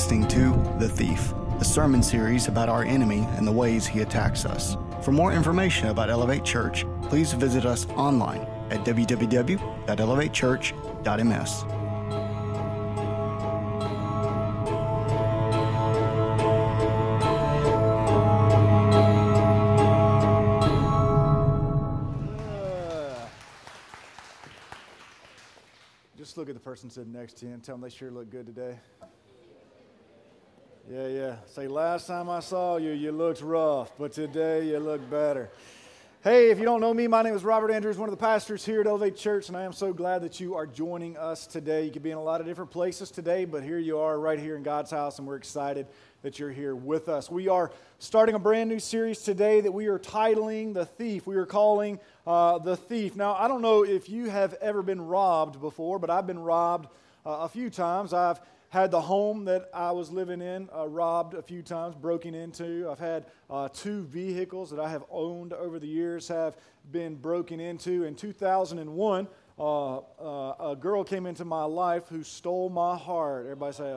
listening to The Thief, a sermon series about our enemy and the ways he attacks us. For more information about Elevate Church, please visit us online at www.elevatechurch.ms. Just look at the person sitting next to you and tell them they sure look good today. Yeah, yeah. Say, last time I saw you, you looked rough, but today you look better. Hey, if you don't know me, my name is Robert Andrews, one of the pastors here at Elevate Church, and I am so glad that you are joining us today. You could be in a lot of different places today, but here you are right here in God's house, and we're excited that you're here with us. We are starting a brand new series today that we are titling The Thief. We are calling uh, The Thief. Now, I don't know if you have ever been robbed before, but I've been robbed uh, a few times. I've had the home that I was living in uh, robbed a few times, broken into. I've had uh, two vehicles that I have owned over the years have been broken into. In 2001, uh, uh, a girl came into my life who stole my heart. Everybody say.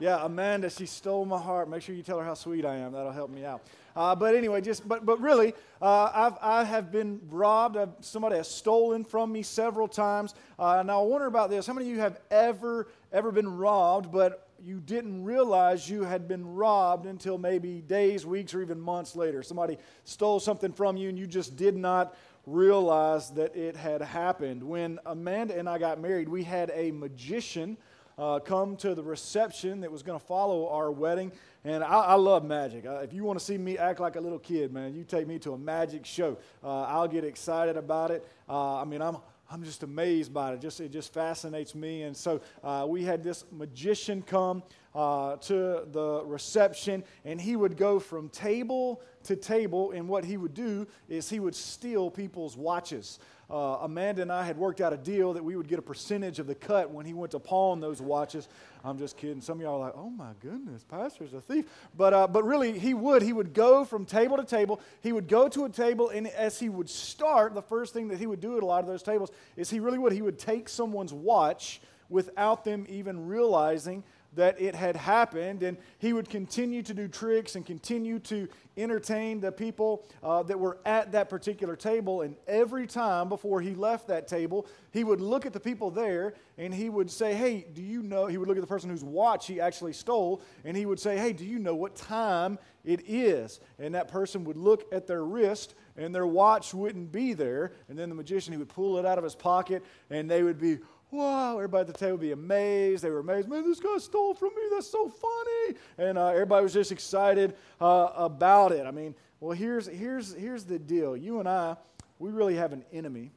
Yeah, Amanda, she stole my heart. Make sure you tell her how sweet I am. That'll help me out. Uh, but anyway, just but but really, uh, I've I have been robbed. I've, somebody has stolen from me several times. Uh, now I wonder about this. How many of you have ever ever been robbed, but you didn't realize you had been robbed until maybe days, weeks, or even months later? Somebody stole something from you, and you just did not realize that it had happened. When Amanda and I got married, we had a magician uh, come to the reception that was going to follow our wedding. And I, I love magic. Uh, if you want to see me act like a little kid, man, you take me to a magic show. Uh, I'll get excited about it. Uh, I mean, I'm. I'm just amazed by it. Just it just fascinates me. And so uh, we had this magician come uh, to the reception, and he would go from table to table. And what he would do is he would steal people's watches uh, Amanda and I had worked out a deal that we would get a percentage of the cut when he went to pawn those watches. I'm just kidding. Some of y'all are like, oh my goodness, pastor's a thief. But, uh, but really, he would. He would go from table to table. He would go to a table, and as he would start, the first thing that he would do at a lot of those tables is he really would. He would take someone's watch without them even realizing that it had happened, and he would continue to do tricks and continue to entertain the people uh, that were at that particular table. And every time before he left that table, he would look at the people there and he would say, Hey, do you know? He would look at the person whose watch he actually stole, and he would say, Hey, do you know what time it is? And that person would look at their wrist and their watch wouldn't be there. And then the magician, he would pull it out of his pocket and they would be, wow, everybody at the table would be amazed. They were amazed. Man, this guy stole from me. That's so funny. And uh, everybody was just excited uh, about it. I mean, well, here's, here's, here's the deal. You and I, we really have an enemy.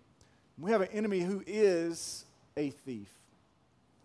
We have an enemy who is a thief.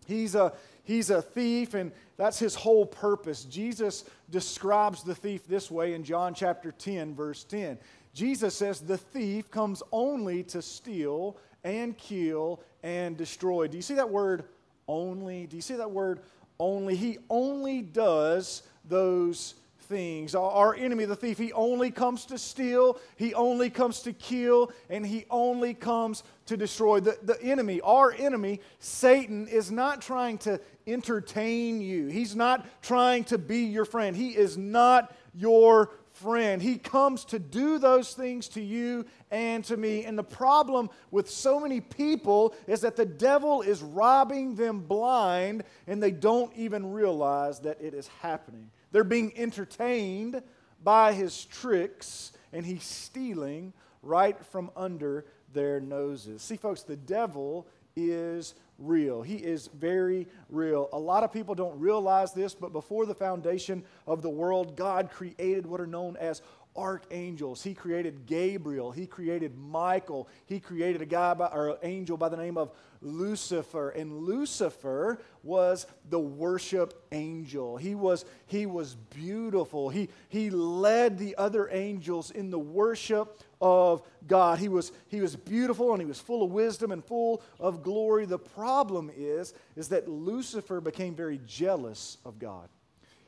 He's a, he's a thief, and that's his whole purpose. Jesus describes the thief this way in John chapter 10, verse 10. Jesus says, The thief comes only to steal and kill and destroy. Do you see that word only? Do you see that word only? He only does those things. Our enemy, the thief, he only comes to steal, he only comes to kill, and he only comes to destroy. The, the enemy, our enemy, Satan, is not trying to entertain you, he's not trying to be your friend. He is not your friend. He comes to do those things to you and to me. And the problem with so many people is that the devil is robbing them blind and they don't even realize that it is happening. They're being entertained by his tricks and he's stealing right from under their noses. See, folks, the devil is real. He is very real. A lot of people don't realize this, but before the foundation of the world, God created what are known as archangels. He created Gabriel. He created Michael. He created a guy by, or an angel by the name of Lucifer. And Lucifer was the worship angel. He was, he was beautiful. He, he led the other angels in the worship of God. He was, he was beautiful and he was full of wisdom and full of glory. The problem is, is that Lucifer became very jealous of God.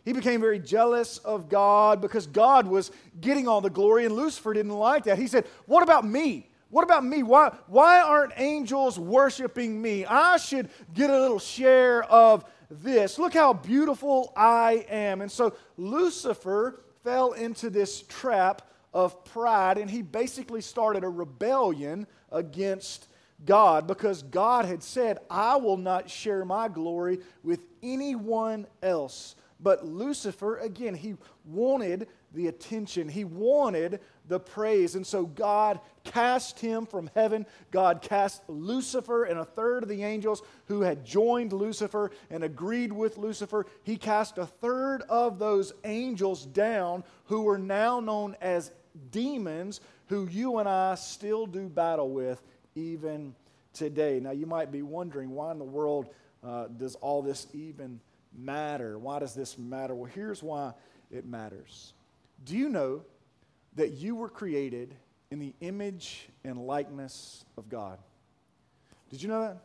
He became very jealous of God because God was getting all the glory, and Lucifer didn't like that. He said, What about me? What about me? Why, why aren't angels worshiping me? I should get a little share of this. Look how beautiful I am. And so Lucifer fell into this trap of pride, and he basically started a rebellion against God because God had said, I will not share my glory with anyone else. But Lucifer, again, he wanted the attention, he wanted the praise. And so God cast him from heaven. God cast Lucifer and a third of the angels who had joined Lucifer and agreed with Lucifer. He cast a third of those angels down who are now known as demons, who you and I still do battle with even today. Now, you might be wondering why in the world uh, does all this even matter? Why does this matter? Well, here's why it matters. Do you know that you were created in the image and likeness of God? Did you know that?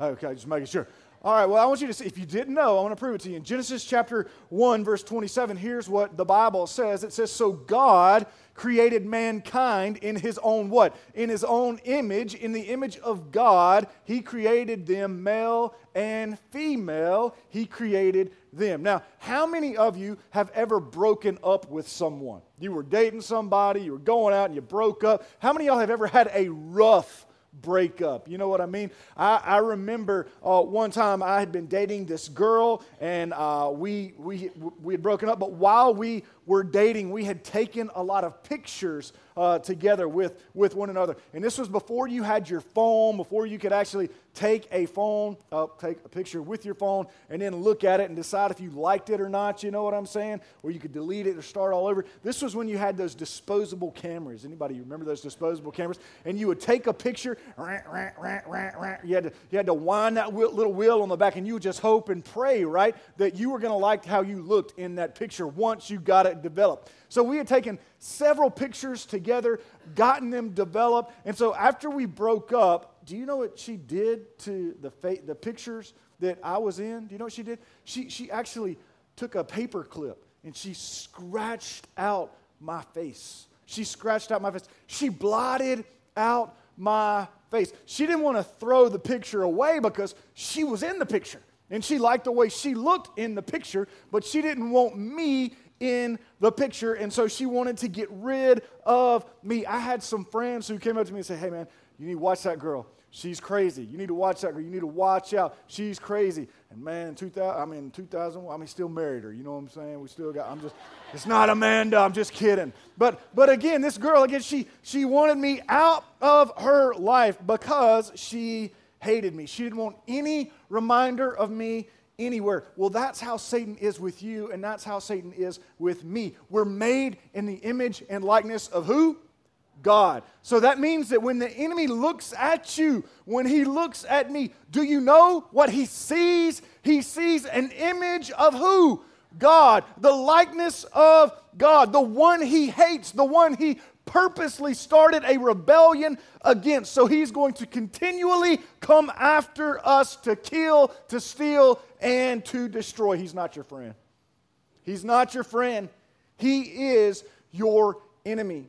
Okay, just making sure. All right, well, I want you to see, if you didn't know, I want to prove it to you. In Genesis chapter 1, verse 27, here's what the Bible says. It says, So God created mankind in his own what? In his own image. In the image of God, he created them male and female. He created them. Now, how many of you have ever broken up with someone? You were dating somebody, you were going out and you broke up. How many of y'all have ever had a rough breakup. You know what I mean? I, I remember uh, one time I had been dating this girl and uh, we, we, we had broken up, but while we were dating, we had taken a lot of pictures uh, together with, with one another. And this was before you had your phone, before you could actually take a phone, uh, take a picture with your phone, and then look at it and decide if you liked it or not. You know what I'm saying? Or you could delete it or start all over. This was when you had those disposable cameras. Anybody remember those disposable cameras? And you would take a picture. You had to, you had to wind that little wheel on the back, and you would just hope and pray, right, that you were going to like how you looked in that picture once you got it developed. So we had taken several pictures together, gotten them developed, and so after we broke up, do you know what she did to the, fa- the pictures that I was in? Do you know what she did? She, she actually took a paper clip and she scratched out my face. She scratched out my face. She blotted out my face. She didn't want to throw the picture away because she was in the picture and she liked the way she looked in the picture, but she didn't want me in the picture. And so she wanted to get rid of me. I had some friends who came up to me and said, Hey, man, you need to watch that girl. She's crazy. You need to watch that girl. You need to watch out. She's crazy. And man, in 2000, I mean, 2000, I mean, still married her. You know what I'm saying? We still got, I'm just, it's not Amanda. I'm just kidding. But, but again, this girl, again, she, she wanted me out of her life because she hated me. She didn't want any reminder of me anywhere. Well, that's how Satan is with you, and that's how Satan is with me. We're made in the image and likeness of who? God. So that means that when the enemy looks at you, when he looks at me, do you know what he sees? He sees an image of who? God, the likeness of God, the one he hates, the one he purposely started a rebellion against. So he's going to continually come after us to kill, to steal, and to destroy. He's not your friend. He's not your friend. He is your enemy.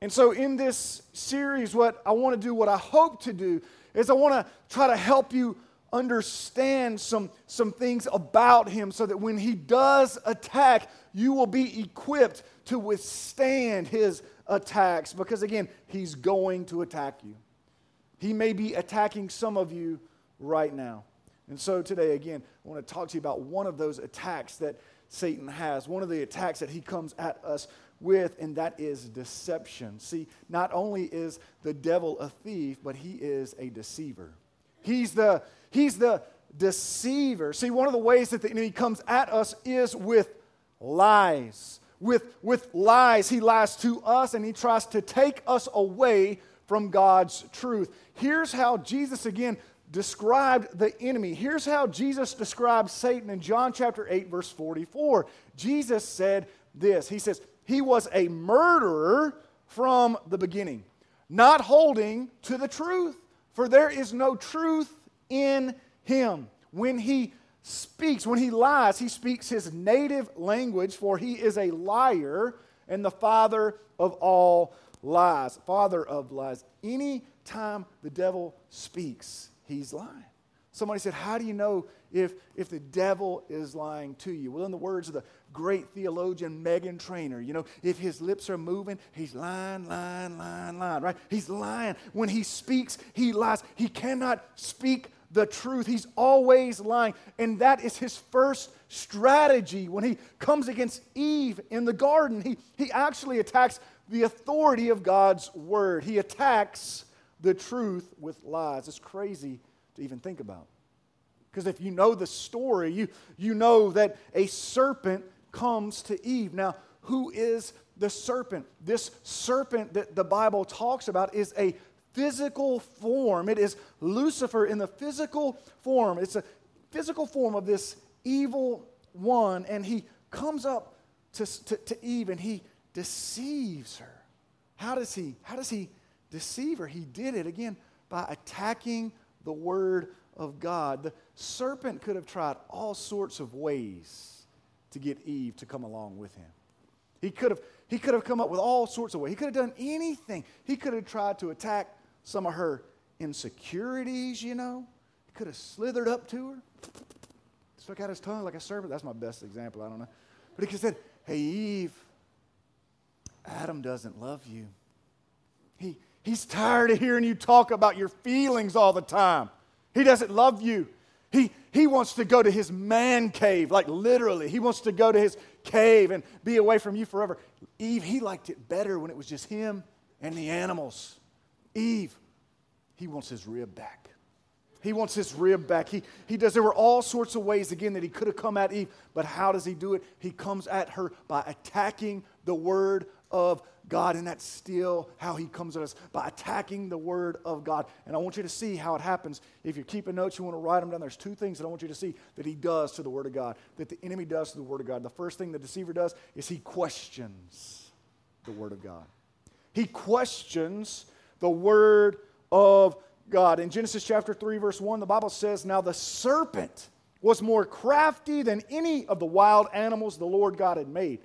And so, in this series, what I want to do, what I hope to do, is I want to try to help you understand some, some things about him so that when he does attack, you will be equipped to withstand his attacks. Because again, he's going to attack you. He may be attacking some of you right now. And so today, again, I want to talk to you about one of those attacks that Satan has, one of the attacks that he comes at us with, and that is deception. See, not only is the devil a thief, but he is a deceiver. He's the, he's the deceiver. See, one of the ways that the enemy comes at us is with lies. With, with lies, he lies to us and he tries to take us away from God's truth. Here's how Jesus, again, described the enemy. Here's how Jesus described Satan in John chapter 8, verse 44. Jesus said this He says, he was a murderer from the beginning, not holding to the truth, for there is no truth in him. When he speaks, when he lies, he speaks his native language, for he is a liar and the father of all lies. Father of lies. Any time the devil speaks, he's lying. Somebody said, How do you know if, if the devil is lying to you? Well, in the words of the great theologian Meghan Trainor, you know, if his lips are moving, he's lying, lying, lying, lying, right? He's lying. When he speaks, he lies. He cannot speak the truth. He's always lying. And that is his first strategy when he comes against Eve in the garden. He, he actually attacks the authority of God's word, he attacks the truth with lies. It's crazy to even think about. Because if you know the story, you, you know that a serpent comes to Eve. Now, who is the serpent? This serpent that the Bible talks about is a physical form. It is Lucifer in the physical form. It's a physical form of this evil one, and he comes up to, to, to Eve and he deceives her. How does he? How does he deceive her? He did it again by attacking the word of God. The serpent could have tried all sorts of ways to get Eve to come along with him. He could have, he could have come up with all sorts of ways. He could have done anything. He could have tried to attack some of her insecurities, you know. He could have slithered up to her, stuck out his tongue like a serpent. That's my best example, I don't know. But he could have said, Hey, Eve, Adam doesn't love you. He, he's tired of hearing you talk about your feelings all the time. He doesn't love you. He, he wants to go to his man cave, like literally. He wants to go to his cave and be away from you forever. Eve, he liked it better when it was just him and the animals. Eve, he wants his rib back. He wants his rib back. He, he does. There were all sorts of ways, again, that he could have come at Eve, but how does he do it? He comes at her by attacking the word of God, and that's still how he comes at us by attacking the word of God. And I want you to see how it happens. If you're keeping notes, you want to write them down. There's two things that I want you to see that he does to the word of God, that the enemy does to the word of God. The first thing the deceiver does is he questions the word of God. He questions the word of God. In Genesis chapter 3, verse 1, the Bible says, Now the serpent was more crafty than any of the wild animals the Lord God had made.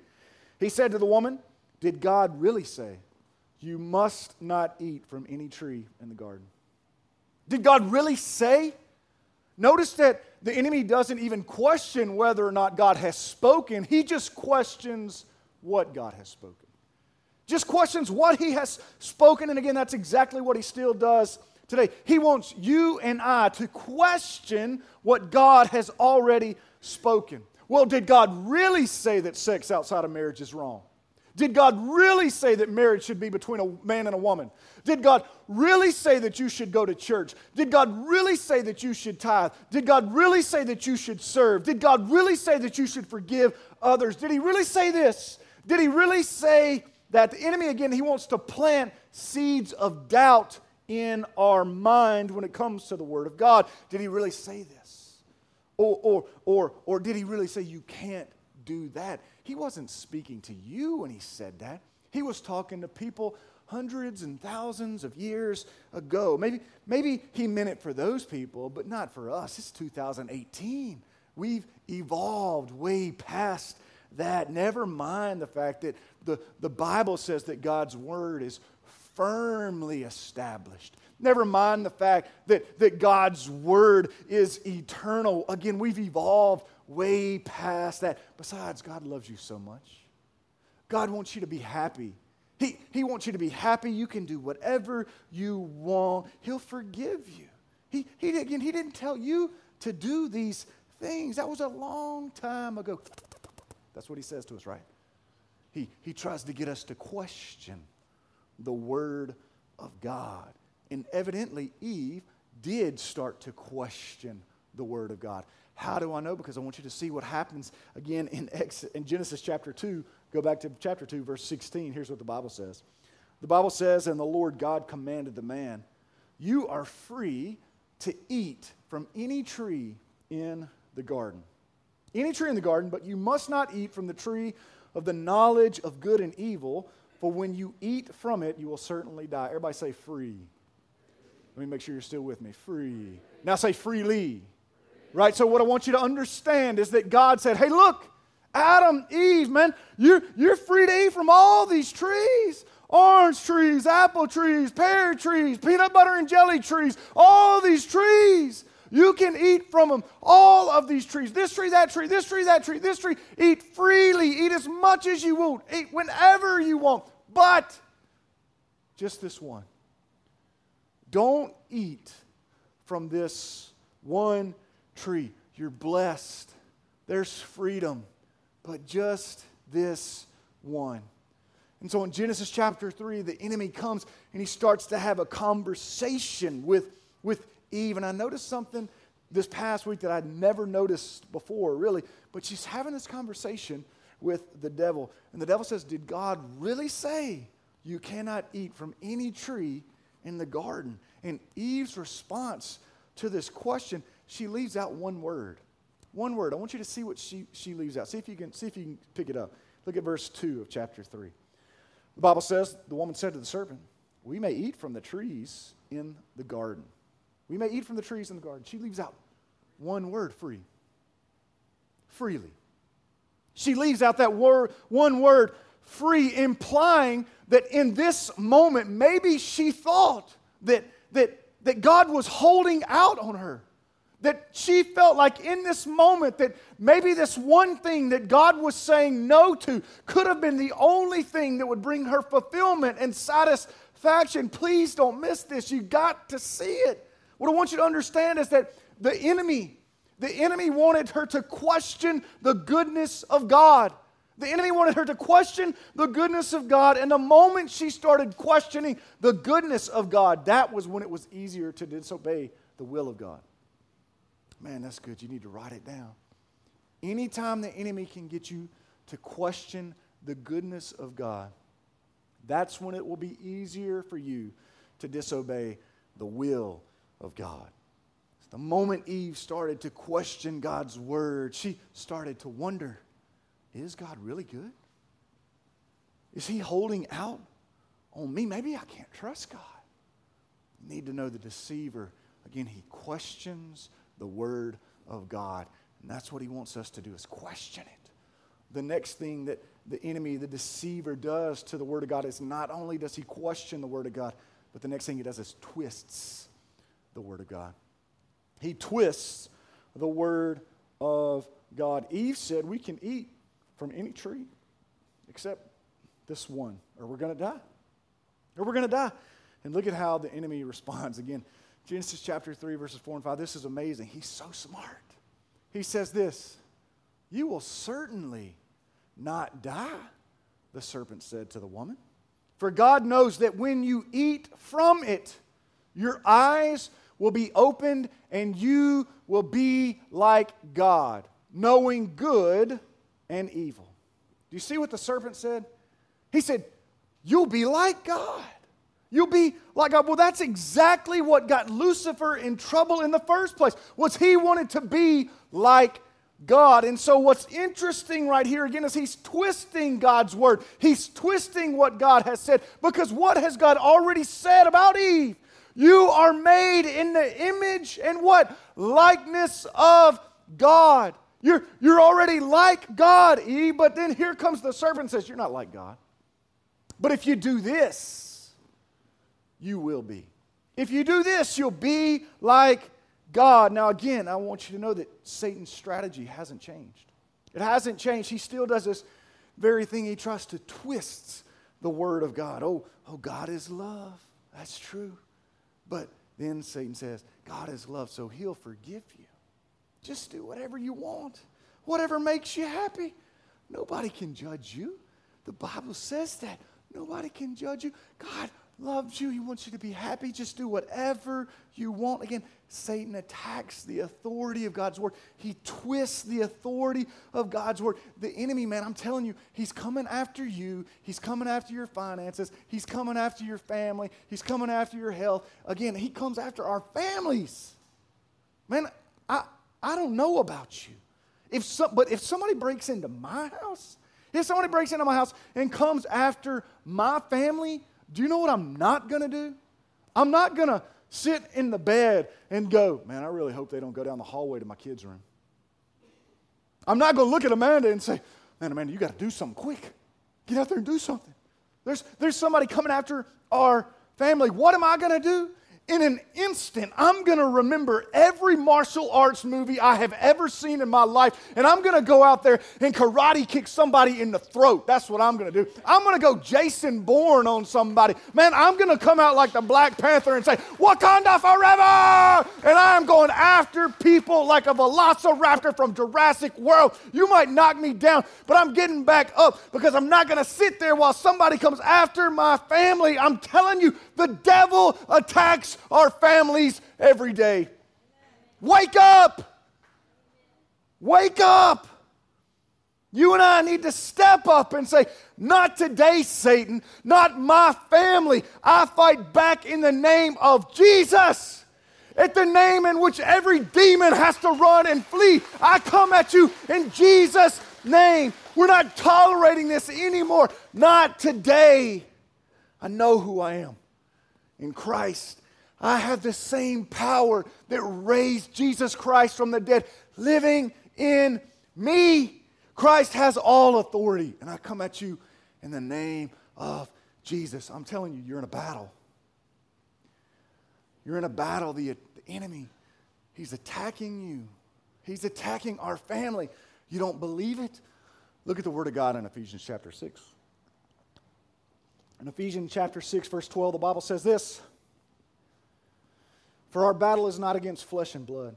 He said to the woman, did God really say, You must not eat from any tree in the garden? Did God really say? Notice that the enemy doesn't even question whether or not God has spoken, he just questions what God has spoken. Just questions what he has spoken. And again, that's exactly what he still does today. He wants you and I to question what God has already spoken. Well, did God really say that sex outside of marriage is wrong? Did God really say that marriage should be between a man and a woman? Did God really say that you should go to church? Did God really say that you should tithe? Did God really say that you should serve? Did God really say that you should forgive others? Did He really say this? Did He really say that the enemy, again, he wants to plant seeds of doubt in our mind when it comes to the Word of God? Did He really say this? Or, or, or, or did He really say you can't do that? He wasn't speaking to you when he said that. He was talking to people hundreds and thousands of years ago. Maybe, maybe he meant it for those people, but not for us. It's 2018. We've evolved way past that. Never mind the fact that the, the Bible says that God's word is firmly established. Never mind the fact that, that God's word is eternal. Again, we've evolved way past that. Besides, God loves you so much. God wants you to be happy. He, he wants you to be happy. You can do whatever you want. He'll forgive you. He, he, again, he didn't tell you to do these things. That was a long time ago. That's what he says to us, right? He, he tries to get us to question the Word of God. And evidently, Eve did start to question the Word of God. How do I know? Because I want you to see what happens again in, in Genesis chapter 2. Go back to chapter 2, verse 16. Here's what the Bible says The Bible says, And the Lord God commanded the man, You are free to eat from any tree in the garden. Any tree in the garden, but you must not eat from the tree of the knowledge of good and evil, for when you eat from it, you will certainly die. Everybody say free. Let me make sure you're still with me. Free. Now say freely. Right? So, what I want you to understand is that God said, hey, look, Adam, Eve, man, you're, you're free to eat from all these trees orange trees, apple trees, pear trees, peanut butter and jelly trees, all these trees. You can eat from them, all of these trees. This tree, that tree, this tree, that tree, this tree. Eat freely, eat as much as you want, eat whenever you want. But just this one. Don't eat from this one tree. You're blessed. There's freedom, but just this one. And so in Genesis chapter 3, the enemy comes and he starts to have a conversation with, with Eve. And I noticed something this past week that I'd never noticed before, really. But she's having this conversation with the devil. And the devil says, Did God really say you cannot eat from any tree in the garden? And Eve's response to this question, she leaves out one word. One word. I want you to see what she, she leaves out. See if you can see if you can pick it up. Look at verse 2 of chapter 3. The Bible says, the woman said to the serpent, We may eat from the trees in the garden. We may eat from the trees in the garden. She leaves out one word free. Freely. She leaves out that word, one word, free, implying that in this moment, maybe she thought that, that, that God was holding out on her that she felt like in this moment that maybe this one thing that God was saying no to could have been the only thing that would bring her fulfillment and satisfaction. Please don't miss this. You got to see it. What I want you to understand is that the enemy, the enemy wanted her to question the goodness of God. The enemy wanted her to question the goodness of God. And the moment she started questioning the goodness of God, that was when it was easier to disobey the will of God. Man, that's good. You need to write it down. Anytime the enemy can get you to question the goodness of God, that's when it will be easier for you to disobey the will of God. The moment Eve started to question God's word, she started to wonder is God really good? Is he holding out on me? Maybe I can't trust God. You need to know the deceiver. Again, he questions the Word of God. And that's what he wants us to do is question it. The next thing that the enemy, the deceiver, does to the Word of God is not only does he question the Word of God, but the next thing he does is twists the Word of God. He twists the Word of God. Eve said, We can eat from any tree except this one, or we're going to die. Or we're going to die. And look at how the enemy responds. Again, Genesis chapter 3, verses 4 and 5. This is amazing. He's so smart. He says this You will certainly not die, the serpent said to the woman. For God knows that when you eat from it, your eyes will be opened and you will be like God, knowing good and evil. Do you see what the serpent said? He said, You'll be like God. You'll be like God. Well, that's exactly what got Lucifer in trouble in the first place. Was he wanted to be like God. And so what's interesting right here again is he's twisting God's word. He's twisting what God has said because what has God already said about Eve? You are made in the image and what? Likeness of God. You're, you're already like God, Eve, but then here comes the serpent says, You're not like God. But if you do this, you will be. If you do this, you'll be like God. Now, again, I want you to know that Satan's strategy hasn't changed. It hasn't changed. He still does this very thing. He tries to twist the word of God. Oh, oh, God is love. That's true. But then Satan says, God is love, so he'll forgive you. Just do whatever you want, whatever makes you happy. Nobody can judge you. The Bible says that. Nobody can judge you. God loves you. He wants you to be happy. Just do whatever you want. Again, Satan attacks the authority of God's word. He twists the authority of God's word. The enemy, man, I'm telling you, he's coming after you. He's coming after your finances. He's coming after your family. He's coming after your health. Again, he comes after our families. Man, I, I don't know about you. If some, but if somebody breaks into my house, if somebody breaks into my house and comes after my family, do you know what I'm not going to do? I'm not going to sit in the bed and go, man, I really hope they don't go down the hallway to my kids' room. I'm not going to look at Amanda and say, man, Amanda, you got to do something quick. Get out there and do something. There's, there's somebody coming after our family. What am I going to do? In an instant, I'm going to remember every martial arts movie I have ever seen in my life, and I'm going to go out there and karate kick somebody in the throat. That's what I'm going to do. I'm going to go Jason Bourne on somebody. Man, I'm going to come out like the Black Panther and say, Wakanda forever! And I'm going after people like a velociraptor from Jurassic World. You might knock me down, but I'm getting back up because I'm not going to sit there while somebody comes after my family. I'm telling you, the devil attacks our families every day. Wake up! Wake up! You and I need to step up and say, Not today, Satan, not my family. I fight back in the name of Jesus. At the name in which every demon has to run and flee. I come at you in Jesus' name. We're not tolerating this anymore. Not today. I know who I am in Christ. I have the same power that raised Jesus Christ from the dead living in me. Christ has all authority. And I come at you in the name of Jesus. I'm telling you, you're in a battle. You're in a battle. The, the enemy, he's attacking you, he's attacking our family. You don't believe it? Look at the Word of God in Ephesians chapter 6. In Ephesians chapter 6, verse 12, the Bible says this For our battle is not against flesh and blood,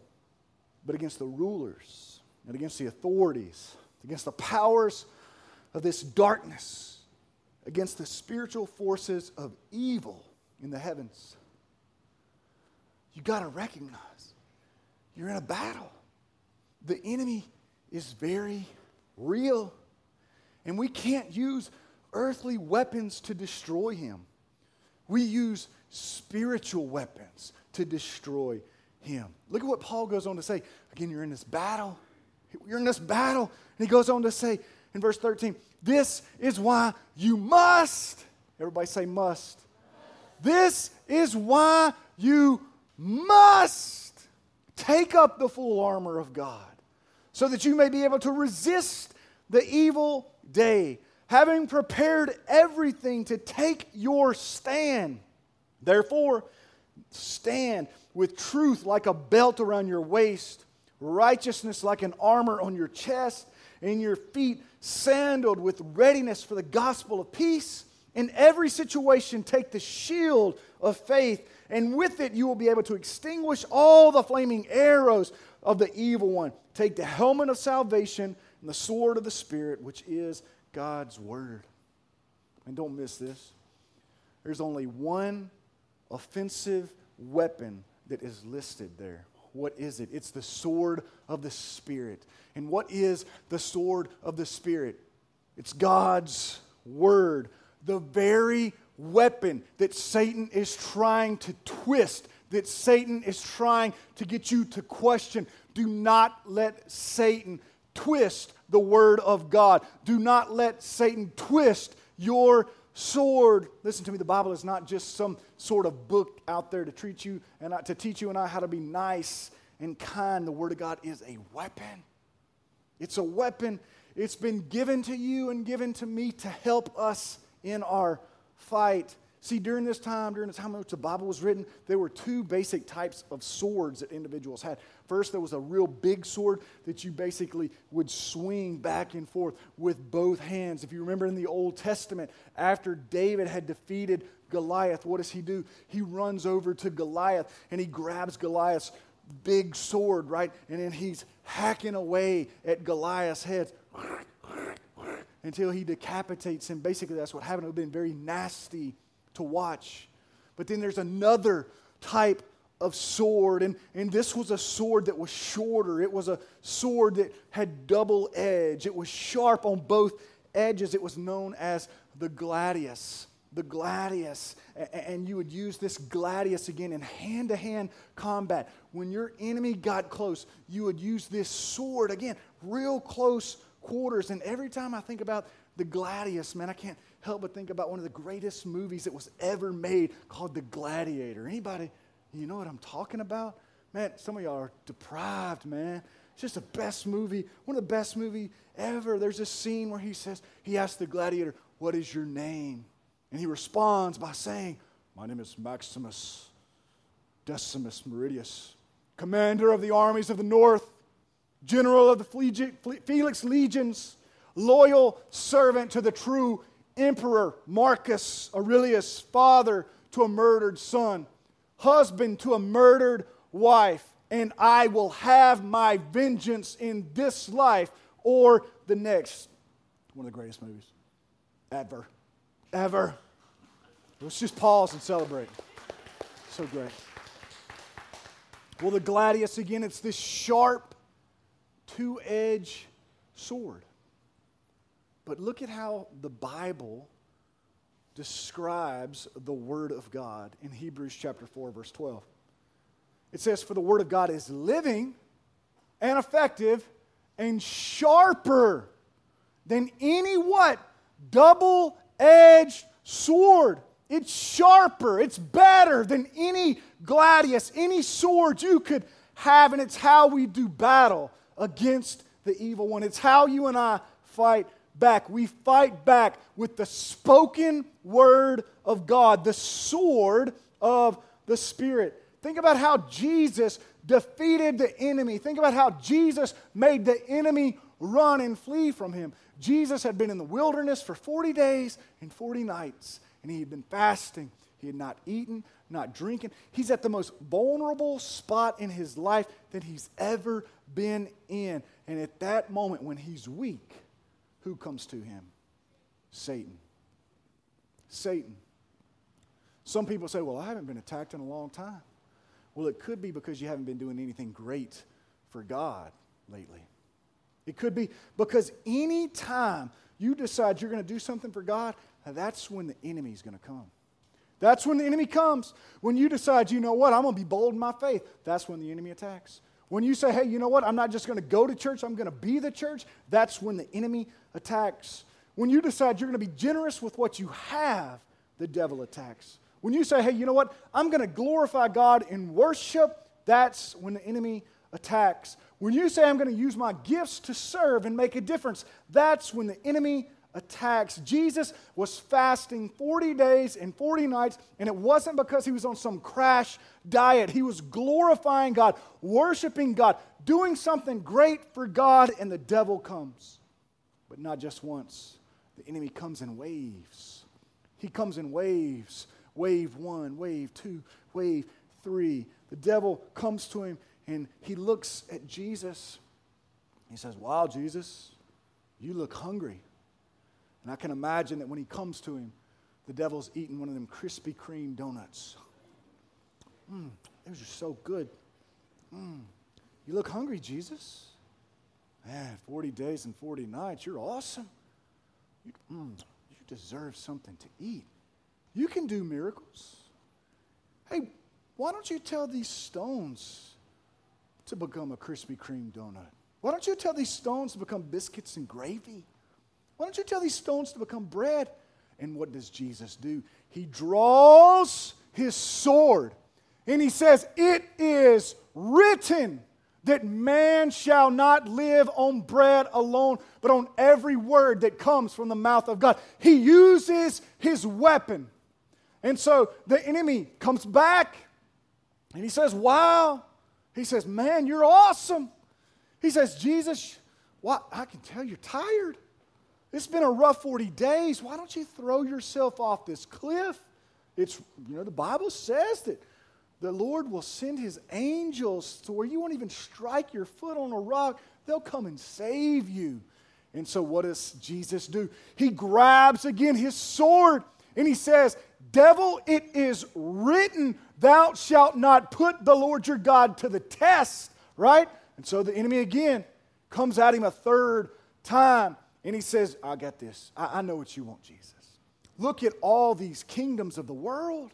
but against the rulers and against the authorities, against the powers of this darkness, against the spiritual forces of evil in the heavens. You got to recognize you're in a battle. The enemy is very real, and we can't use earthly weapons to destroy him. We use spiritual weapons to destroy him. Look at what Paul goes on to say. Again, you're in this battle. You're in this battle. And he goes on to say in verse 13, This is why you must. Everybody say must. This is why you must take up the full armor of God so that you may be able to resist the evil day having prepared everything to take your stand. Therefore, stand with truth like a belt around your waist, righteousness like an armor on your chest, and your feet sandaled with readiness for the gospel of peace. In every situation, take the shield of faith, and with it, you will be able to extinguish all the flaming arrows of the evil one. Take the helmet of salvation and the sword of the Spirit, which is God's Word. And don't miss this there's only one offensive weapon that is listed there. What is it? It's the sword of the Spirit. And what is the sword of the Spirit? It's God's Word, the very weapon that Satan is trying to twist, that Satan is trying to get you to question. Do not let Satan twist the Word of God. Do not let Satan twist your sword. Listen to me, the Bible is not just some sort of book out there to treat you and to teach you and I how to be nice and kind. The Word of God is a weapon. It's a weapon. It's been given to you and given to me to help us in our fight See, during this time, during the time in which the Bible was written, there were two basic types of swords that individuals had. First, there was a real big sword that you basically would swing back and forth with both hands. If you remember in the Old Testament, after David had defeated Goliath, what does he do? He runs over to Goliath and he grabs Goliath's big sword, right? And then he's hacking away at Goliath's head until he decapitates him. Basically, that's what happened. It would have been very nasty to watch. But then there's another type of sword, and, and this was a sword that was shorter. It was a sword that had double edge. It was sharp on both edges. It was known as the gladius. The gladius. And you would use this gladius again in hand to hand combat. When your enemy got close, you would use this sword again, real close quarters. And every time I think about the gladius, man, I can't help but think about one of the greatest movies that was ever made called The Gladiator. Anybody, you know what I'm talking about? Man, some of y'all are deprived, man. It's just the best movie, one of the best movie ever. There's a scene where he says, he asks the gladiator, What is your name? And he responds by saying, My name is Maximus Decimus Meridius, commander of the armies of the north, general of the Felix legions, loyal servant to the true emperor Marcus Aurelius, father to a murdered son, husband to a murdered wife and I will have my vengeance in this life or the next. One of the greatest movies ever. Ever. Let's just pause and celebrate. So great. Well, the gladius, again, it's this sharp, two edged sword. But look at how the Bible describes the Word of God in Hebrews chapter 4, verse 12. It says, For the word of God is living and effective and sharper than any what? Double edged sword. It's sharper, it's better than any gladius, any sword you could have, and it's how we do battle against the evil one. It's how you and I fight back. We fight back with the spoken word of God, the sword of the Spirit. Think about how Jesus defeated the enemy. Think about how Jesus made the enemy run and flee from him. Jesus had been in the wilderness for 40 days and 40 nights, and he had been fasting. He had not eaten, not drinking. He's at the most vulnerable spot in his life that he's ever been in. And at that moment, when he's weak, who comes to him? Satan. Satan. Some people say, Well, I haven't been attacked in a long time. Well, it could be because you haven't been doing anything great for God lately. It could be because any time you decide you're going to do something for God, that's when the enemy is going to come. That's when the enemy comes. When you decide, you know what, I'm going to be bold in my faith, that's when the enemy attacks. When you say, hey, you know what, I'm not just going to go to church, I'm going to be the church, that's when the enemy attacks. When you decide you're going to be generous with what you have, the devil attacks. When you say, hey, you know what? I'm going to glorify God in worship, that's when the enemy attacks. When you say, I'm going to use my gifts to serve and make a difference, that's when the enemy attacks. Jesus was fasting 40 days and 40 nights, and it wasn't because he was on some crash diet. He was glorifying God, worshiping God, doing something great for God, and the devil comes. But not just once, the enemy comes in waves. He comes in waves wave one, wave two, wave three. The devil comes to him and he looks at Jesus. He says, Wow, Jesus, you look hungry. And I can imagine that when he comes to him, the devil's eating one of them Krispy Kreme donuts. Mmm, those are so good. Mmm, you look hungry, Jesus. Man, 40 days and 40 nights, you're awesome. You, mm, you deserve something to eat. You can do miracles. Hey, why don't you tell these stones to become a Krispy Kreme donut? Why don't you tell these stones to become biscuits and gravy? Why don't you tell these stones to become bread? And what does Jesus do? He draws his sword and he says, It is written that man shall not live on bread alone, but on every word that comes from the mouth of God. He uses his weapon and so the enemy comes back and he says, Wow. He says, Man, you're awesome. He says, Jesus, what? I can tell you're tired. It's been a rough 40 days. Why don't you throw yourself off this cliff? It's, you know, the Bible says that the Lord will send his angels to where you won't even strike your foot on a rock. They'll come and save you. And so, what does Jesus do? He grabs again his sword and he says, Devil, it is written, Thou shalt not put the Lord your God to the test, right? And so the enemy again comes at him a third time and he says, I got this. I, I know what you want, Jesus. Look at all these kingdoms of the world.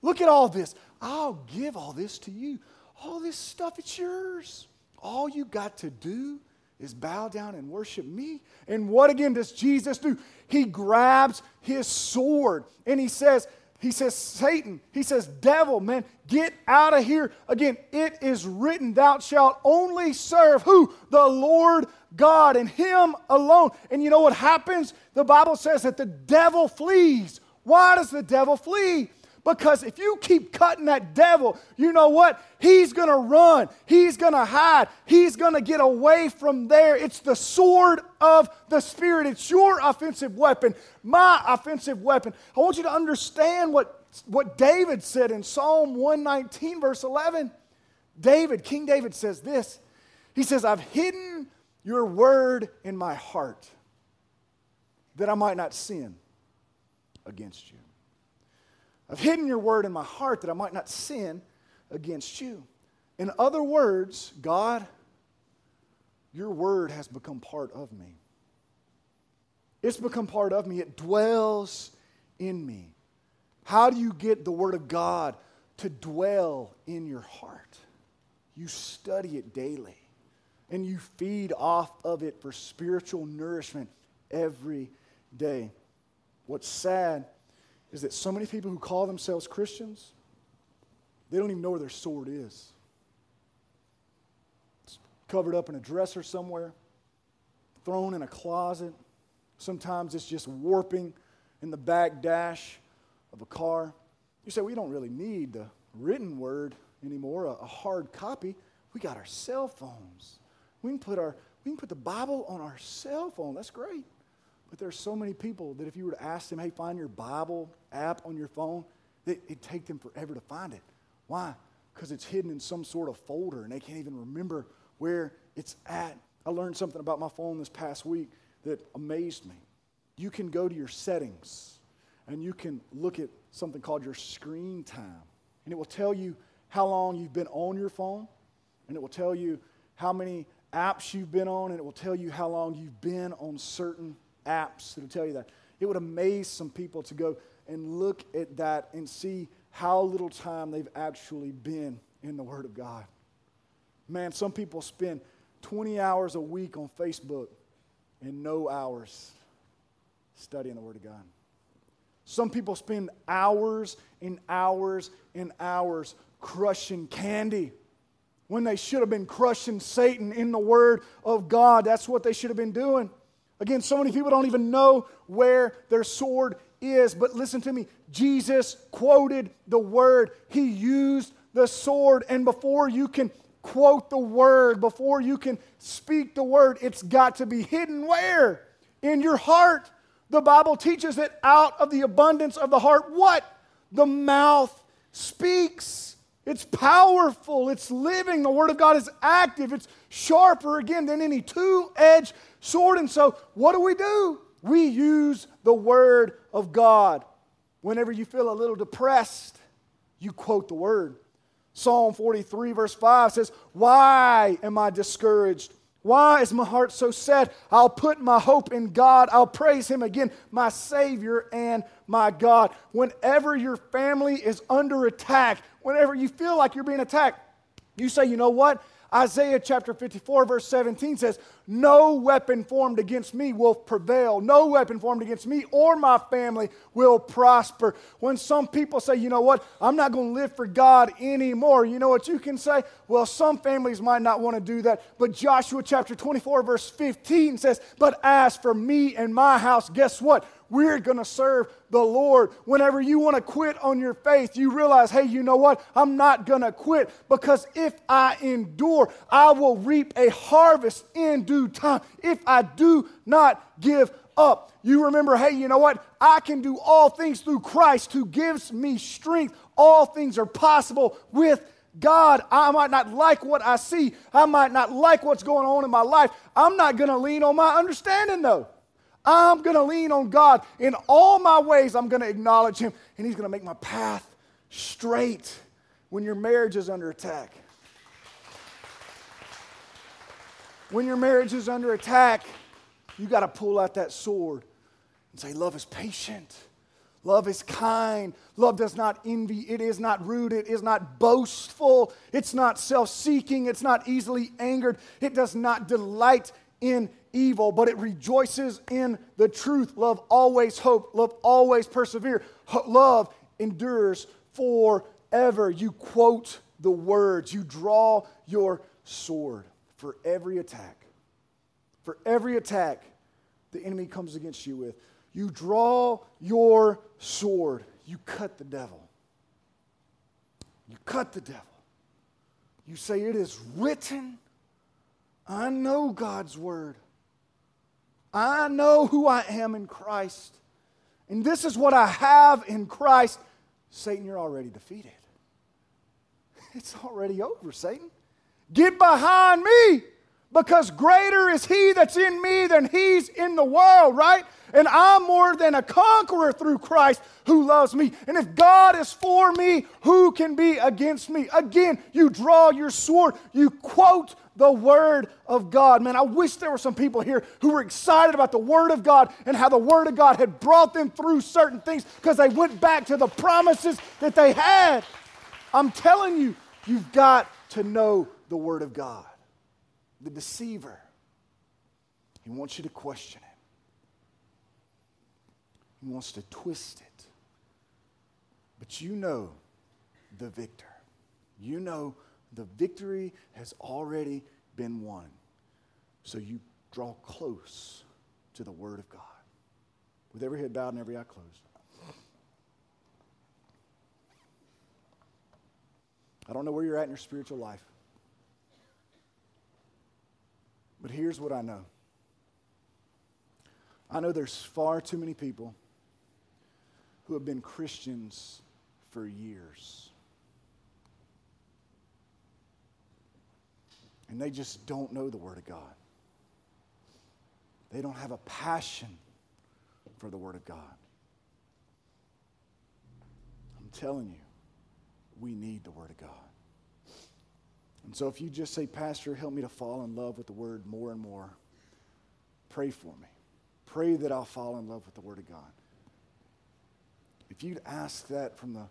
Look at all this. I'll give all this to you. All this stuff, it's yours. All you got to do is bow down and worship me. And what again does Jesus do? He grabs his sword and he says, He says, Satan. He says, devil, man, get out of here. Again, it is written, thou shalt only serve who? The Lord God and Him alone. And you know what happens? The Bible says that the devil flees. Why does the devil flee? Because if you keep cutting that devil, you know what? He's going to run. He's going to hide. He's going to get away from there. It's the sword of the Spirit. It's your offensive weapon, my offensive weapon. I want you to understand what, what David said in Psalm 119, verse 11. David, King David says this He says, I've hidden your word in my heart that I might not sin against you. I've hidden your word in my heart that I might not sin against you. In other words, God, your word has become part of me. It's become part of me. It dwells in me. How do you get the word of God to dwell in your heart? You study it daily and you feed off of it for spiritual nourishment every day. What's sad is that so many people who call themselves Christians, they don't even know where their sword is. It's covered up in a dresser somewhere, thrown in a closet. Sometimes it's just warping in the back dash of a car. You say, we don't really need the written word anymore, a, hard copy. We got our cell phones. We can put our we can put the Bible on our cell phone. That's great. But there's so many people that if you were to ask them, hey, find your Bible app on your phone, it, it'd take them forever to find it. Why? Because it's hidden in some sort of folder and they can't even remember where it's at. I learned something about my phone this past week that amazed me. You can go to your settings and you can look at something called your screen time. And it will tell you how long you've been on your phone, and it will tell you how many apps you've been on, and it will tell you how long you've been on certain apps It'll tell you that. It would amaze some people to go and look at that and see how little time they've actually been in the Word of God. Man, some people spend 20 hours a week on Facebook and no hours studying the Word of God. Some people spend hours and hours and hours crushing candy when they should have been crushing Satan in the Word of God. That's what they should have been doing. Again, so many people don't even know where their sword is. But listen to me Jesus quoted the word, He used the sword. And before you can quote the word, before you can speak the word, it's got to be hidden where? In your heart. The Bible teaches that out of the abundance of the heart, what? The mouth speaks. It's powerful. It's living. The Word of God is active. It's sharper, again, than any two edged sword. And so, what do we do? We use the Word of God. Whenever you feel a little depressed, you quote the Word. Psalm 43, verse 5 says, Why am I discouraged? Why is my heart so sad? I'll put my hope in God. I'll praise Him again, my Savior and my God. Whenever your family is under attack, whenever you feel like you're being attacked, you say, You know what? Isaiah chapter 54, verse 17 says, No weapon formed against me will prevail. No weapon formed against me or my family will prosper. When some people say, You know what? I'm not going to live for God anymore, you know what you can say? Well, some families might not want to do that. But Joshua chapter 24, verse 15 says, But as for me and my house, guess what? we're going to serve the Lord. Whenever you want to quit on your faith, you realize, hey, you know what? I'm not going to quit because if I endure, I will reap a harvest in due time if I do not give up. You remember, hey, you know what? I can do all things through Christ who gives me strength. All things are possible with God, I might not like what I see. I might not like what's going on in my life. I'm not going to lean on my understanding, though. I'm going to lean on God. In all my ways, I'm going to acknowledge Him, and He's going to make my path straight when your marriage is under attack. When your marriage is under attack, you got to pull out that sword and say, Love is patient. Love is kind. Love does not envy. It is not rude. It is not boastful. It's not self seeking. It's not easily angered. It does not delight in evil, but it rejoices in the truth. Love always hope. Love always persevere. Love endures forever. You quote the words, you draw your sword for every attack. For every attack the enemy comes against you with, you draw your sword, you cut the devil. You cut the devil. You say, It is written. I know God's word. I know who I am in Christ. And this is what I have in Christ. Satan, you're already defeated. It's already over, Satan. Get behind me because greater is he that's in me than he's in the world, right? And I'm more than a conqueror through Christ who loves me. And if God is for me, who can be against me? Again, you draw your sword, you quote the Word of God. Man, I wish there were some people here who were excited about the Word of God and how the Word of God had brought them through certain things because they went back to the promises that they had. I'm telling you, you've got to know the Word of God. The deceiver, he wants you to question it. He wants to twist it. But you know the victor. You know the victory has already been won. So you draw close to the Word of God. With every head bowed and every eye closed. I don't know where you're at in your spiritual life. But here's what I know I know there's far too many people who have been Christians for years. And they just don't know the Word of God. They don't have a passion for the Word of God. I'm telling you, we need the Word of God. And so if you just say, Pastor, help me to fall in love with the Word more and more, pray for me. Pray that I'll fall in love with the Word of God. If you'd ask that from the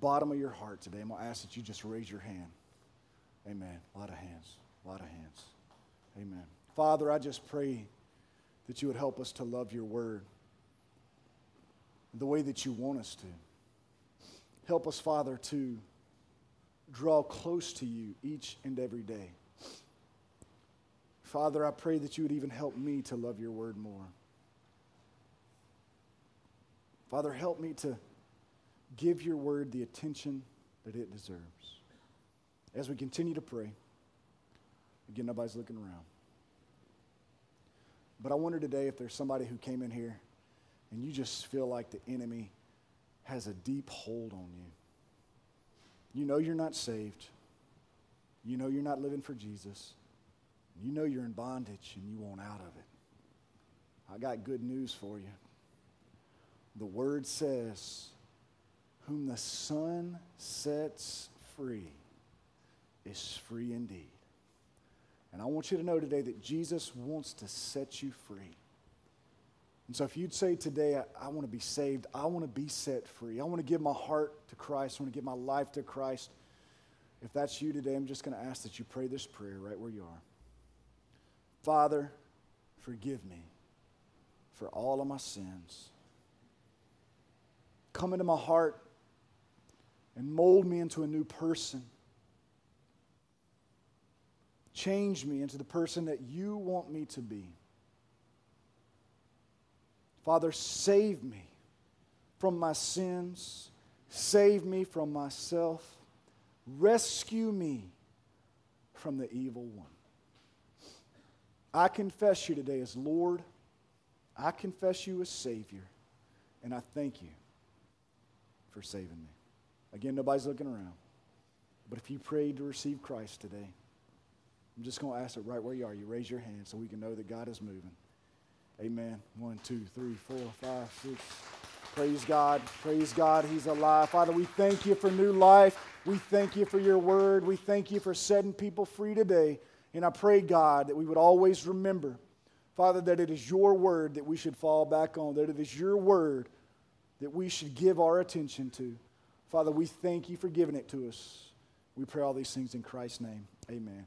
bottom of your heart today, I'm going to ask that you just raise your hand. Amen. A lot of hands. A lot of hands. Amen. Father, I just pray that you would help us to love your word the way that you want us to. Help us, Father, to draw close to you each and every day. Father, I pray that you would even help me to love your word more. Father, help me to give your word the attention that it deserves. As we continue to pray, again, nobody's looking around. But I wonder today if there's somebody who came in here and you just feel like the enemy has a deep hold on you. You know you're not saved. You know you're not living for Jesus. You know you're in bondage and you want out of it. I got good news for you. The word says, Whom the Son sets free is free indeed. And I want you to know today that Jesus wants to set you free. And so if you'd say today, I, I want to be saved, I want to be set free, I want to give my heart to Christ, I want to give my life to Christ. If that's you today, I'm just going to ask that you pray this prayer right where you are. Father, forgive me for all of my sins. Come into my heart and mold me into a new person. Change me into the person that you want me to be. Father, save me from my sins, save me from myself, rescue me from the evil one. I confess you today as Lord, I confess you as Savior, and I thank you for saving me. Again, nobody's looking around. But if you prayed to receive Christ today, I'm just going to ask it right where you are. You raise your hand so we can know that God is moving. Amen. One, two, three, four, five, six. Praise God. Praise God. He's alive. Father, we thank you for new life. We thank you for your word. We thank you for setting people free today. And I pray, God, that we would always remember, Father, that it is your word that we should fall back on, that it is your word that we should give our attention to. Father, we thank you for giving it to us. We pray all these things in Christ's name. Amen.